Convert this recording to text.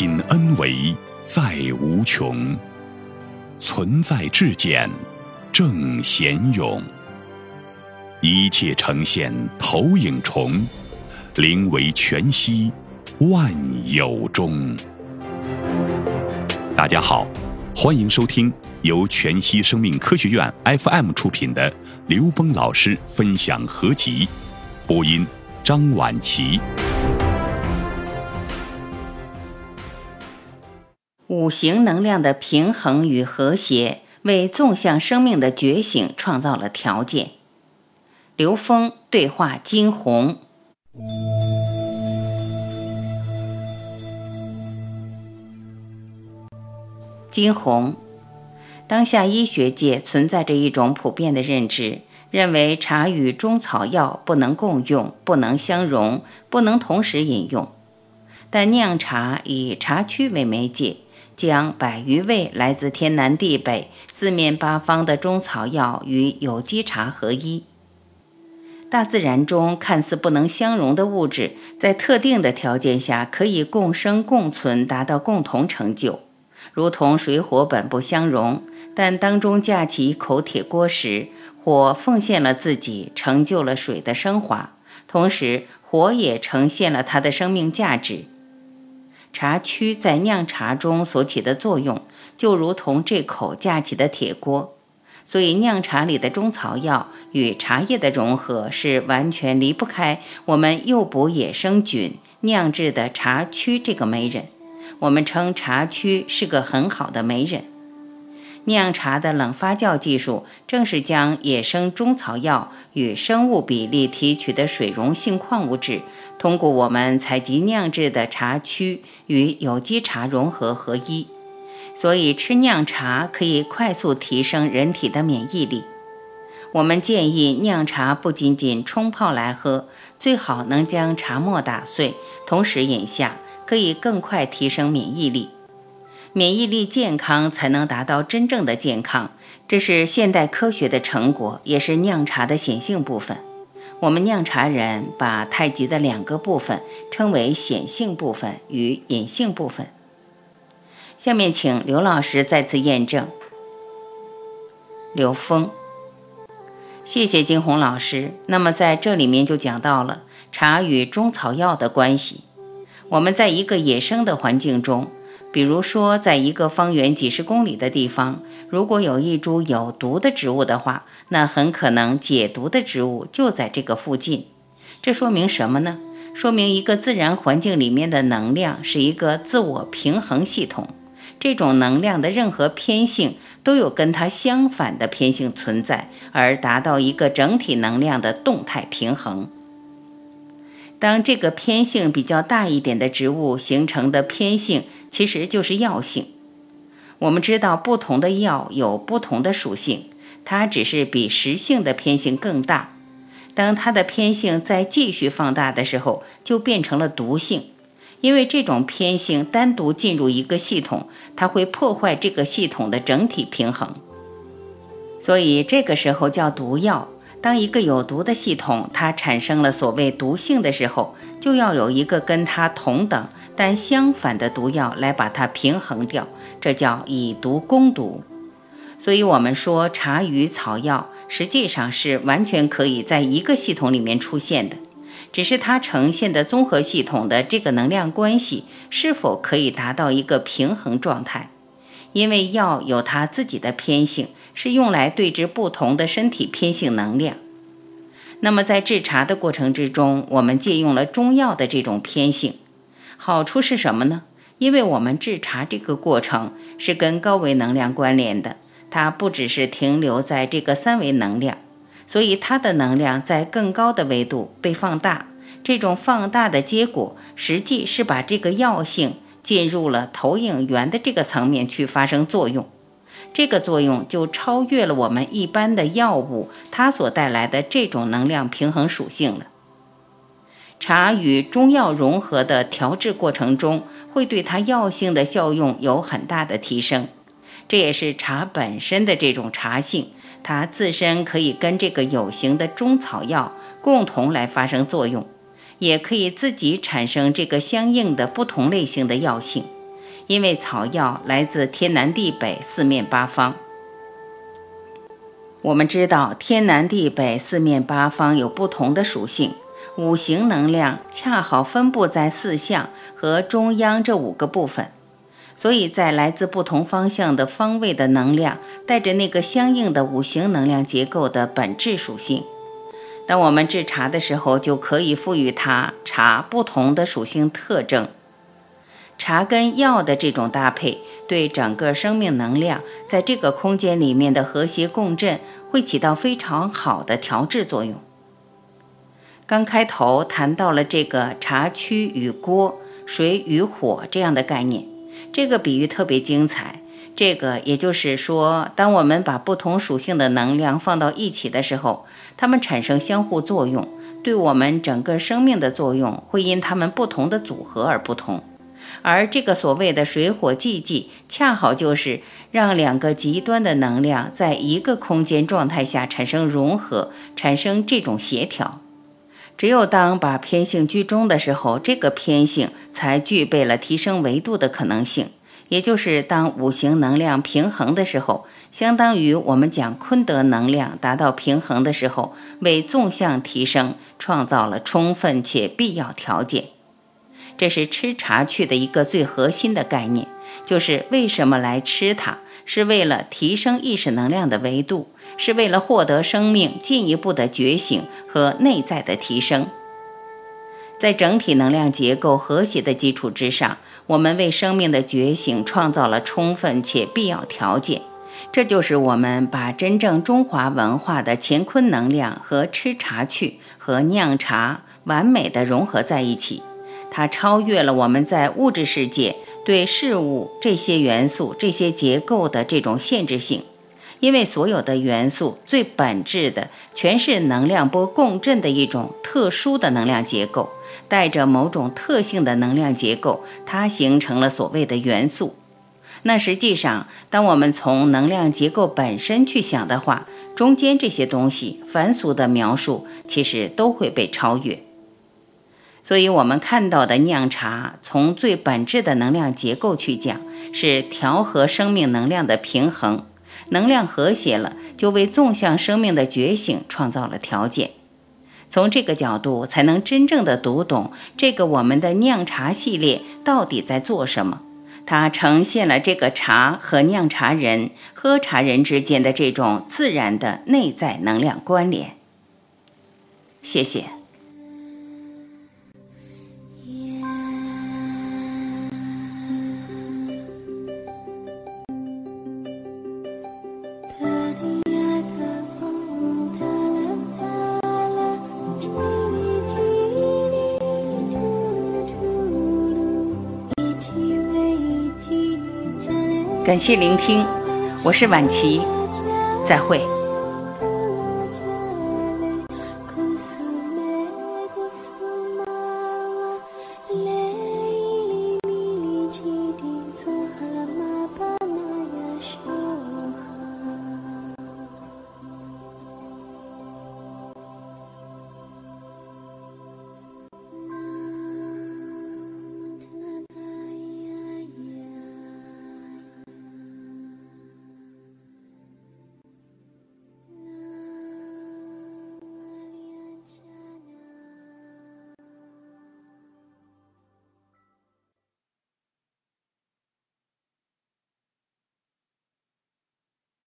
品恩为在无穷，存在至简正贤勇，一切呈现投影重，灵为全息万有中。大家好，欢迎收听由全息生命科学院 FM 出品的刘峰老师分享合集，播音张婉琪。五行能量的平衡与和谐，为纵向生命的觉醒创造了条件。刘峰对话金红。金红，当下医学界存在着一种普遍的认知，认为茶与中草药不能共用，不能相容，不能同时饮用。但酿茶以茶曲为媒介。将百余味来自天南地北、四面八方的中草药与有机茶合一。大自然中看似不能相容的物质，在特定的条件下可以共生共存，达到共同成就。如同水火本不相容，但当中架起一口铁锅时，火奉献了自己，成就了水的升华，同时火也呈现了它的生命价值。茶曲在酿茶中所起的作用，就如同这口架起的铁锅，所以酿茶里的中草药与茶叶的融合是完全离不开我们诱捕野生菌酿制的茶曲这个媒人。我们称茶曲是个很好的媒人。酿茶的冷发酵技术，正是将野生中草药与生物比例提取的水溶性矿物质，通过我们采集酿制的茶曲与有机茶融合合一，所以吃酿茶可以快速提升人体的免疫力。我们建议酿茶不仅仅冲泡来喝，最好能将茶末打碎，同时饮下，可以更快提升免疫力。免疫力健康才能达到真正的健康，这是现代科学的成果，也是酿茶的显性部分。我们酿茶人把太极的两个部分称为显性部分与隐性部分。下面请刘老师再次验证。刘峰，谢谢金红老师。那么在这里面就讲到了茶与中草药的关系。我们在一个野生的环境中。比如说，在一个方圆几十公里的地方，如果有一株有毒的植物的话，那很可能解毒的植物就在这个附近。这说明什么呢？说明一个自然环境里面的能量是一个自我平衡系统，这种能量的任何偏性都有跟它相反的偏性存在，而达到一个整体能量的动态平衡。当这个偏性比较大一点的植物形成的偏性。其实就是药性。我们知道，不同的药有不同的属性，它只是比实性的偏性更大。当它的偏性再继续放大的时候，就变成了毒性。因为这种偏性单独进入一个系统，它会破坏这个系统的整体平衡，所以这个时候叫毒药。当一个有毒的系统它产生了所谓毒性的时候，就要有一个跟它同等。但相反的毒药来把它平衡掉，这叫以毒攻毒。所以，我们说茶与草药实际上是完全可以在一个系统里面出现的，只是它呈现的综合系统的这个能量关系是否可以达到一个平衡状态。因为药有它自己的偏性，是用来对治不同的身体偏性能量。那么，在制茶的过程之中，我们借用了中药的这种偏性。好处是什么呢？因为我们制茶这个过程是跟高维能量关联的，它不只是停留在这个三维能量，所以它的能量在更高的维度被放大。这种放大的结果，实际是把这个药性进入了投影源的这个层面去发生作用，这个作用就超越了我们一般的药物它所带来的这种能量平衡属性了。茶与中药融合的调制过程中，会对它药性的效用有很大的提升。这也是茶本身的这种茶性，它自身可以跟这个有形的中草药共同来发生作用，也可以自己产生这个相应的不同类型的药性。因为草药来自天南地北、四面八方。我们知道，天南地北、四面八方有不同的属性，五行能量恰好分布在四象和中央这五个部分，所以在来自不同方向的方位的能量，带着那个相应的五行能量结构的本质属性。当我们制茶的时候，就可以赋予它茶不同的属性特征。茶跟药的这种搭配，对整个生命能量在这个空间里面的和谐共振，会起到非常好的调制作用。刚开头谈到了这个茶区与锅、水与火这样的概念，这个比喻特别精彩。这个也就是说，当我们把不同属性的能量放到一起的时候，它们产生相互作用，对我们整个生命的作用会因它们不同的组合而不同。而这个所谓的水火既济，恰好就是让两个极端的能量在一个空间状态下产生融合，产生这种协调。只有当把偏性居中的时候，这个偏性才具备了提升维度的可能性。也就是当五行能量平衡的时候，相当于我们讲坤德能量达到平衡的时候，为纵向提升创造了充分且必要条件。这是吃茶去的一个最核心的概念，就是为什么来吃它，是为了提升意识能量的维度，是为了获得生命进一步的觉醒和内在的提升。在整体能量结构和谐的基础之上，我们为生命的觉醒创造了充分且必要条件。这就是我们把真正中华文化的乾坤能量和吃茶去和酿茶完美的融合在一起。它超越了我们在物质世界对事物这些元素、这些结构的这种限制性，因为所有的元素最本质的全是能量波共振的一种特殊的能量结构，带着某种特性的能量结构，它形成了所谓的元素。那实际上，当我们从能量结构本身去想的话，中间这些东西凡俗的描述其实都会被超越。所以，我们看到的酿茶，从最本质的能量结构去讲，是调和生命能量的平衡。能量和谐了，就为纵向生命的觉醒创造了条件。从这个角度，才能真正的读懂这个我们的酿茶系列到底在做什么。它呈现了这个茶和酿茶人、喝茶人之间的这种自然的内在能量关联。谢谢。感谢聆听，我是晚琪，再会。